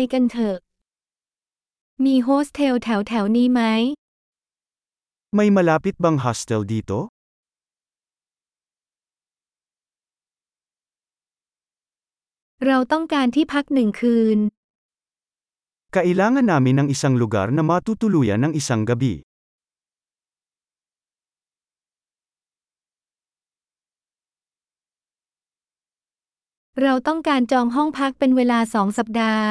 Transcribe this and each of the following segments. ไปกันเถอะมีโฮสเทลแถวแถวนี้ไหม ไม่มาลาปิดบังฮอสเทลดีโต เราต้องการที่พักหนึ่งคืน k a อ l a n g a n namin ng isang lugar na matutuluyan ng isang g a เราต้องการจองห้องพักเป็นเวลาสองสัปดาห์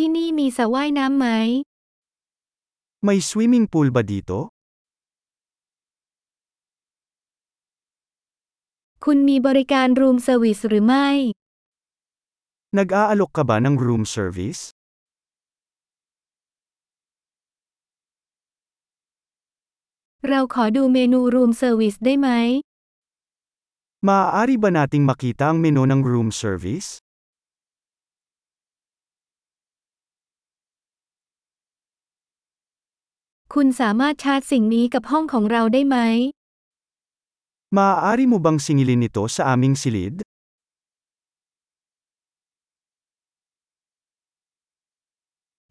ที่นี่มีสระว่ายน้ำไหม May swimming pool ba dito? คุณมีบริการรูมเซอร์วิสหรือไม่ Nag-aalok ka ba ng room service? เราขอดูเมนูรูมเซอร์วิสได้ไหม Maaari ba nating makita ang menu ng room service? คุณสามารถชาร์จสิ่งนี้กับห้องของเราได้ไหม มาอาริมุบังสิงิลินิโตสอามิงซิลิด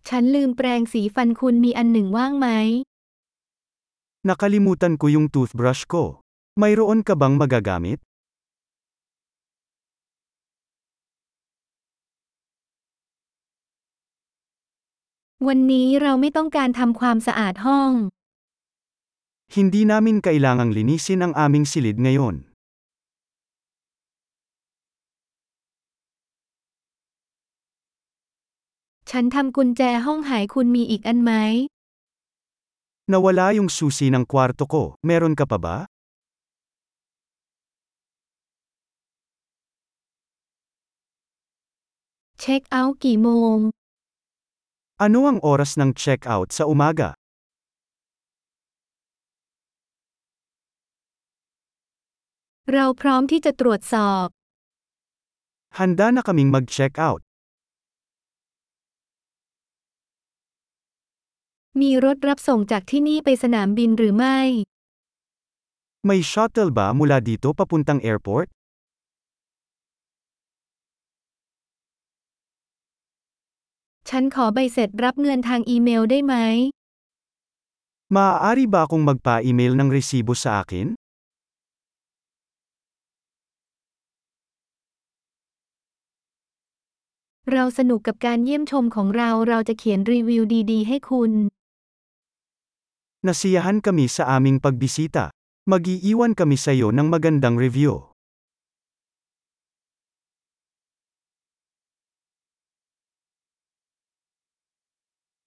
ฉันลืมแปรงสีฟันคุณมีอันหนึ่งว่างไหมน a k ล l ม m u t a n ko y งทูธบ o ัช b r u ม h ko. Mayroon ka bang m a g a g a วันนี้เราไม่ต้องการทำความสะอาดห้อง Hindi namin kailangang linisin ang aming silid ngayon. ฉันทำกุญแจห้องหายคุณมีอีกอันไหม Nawala yung susi ng kwarto ko. Meron ka pa ba? เช็คเอาท์กี่โมง Ano ang oras ng check-out sa umaga? Rao prom ti ja truot sob. Handa na kaming mag-check-out. มีรถรับส่งจากที่นี่ไปสนามบินหรือไม่ May shuttle ba mula dito papuntang airport? ฉันขอใบเสร็จรับเงินทางอีเมลได้ไหม Maaari ba akong magpa-email ng resibo sa akin? Nasiyahan kami sa aming pagbisita. Mag-iiwan kami sa iyo ng magandang review.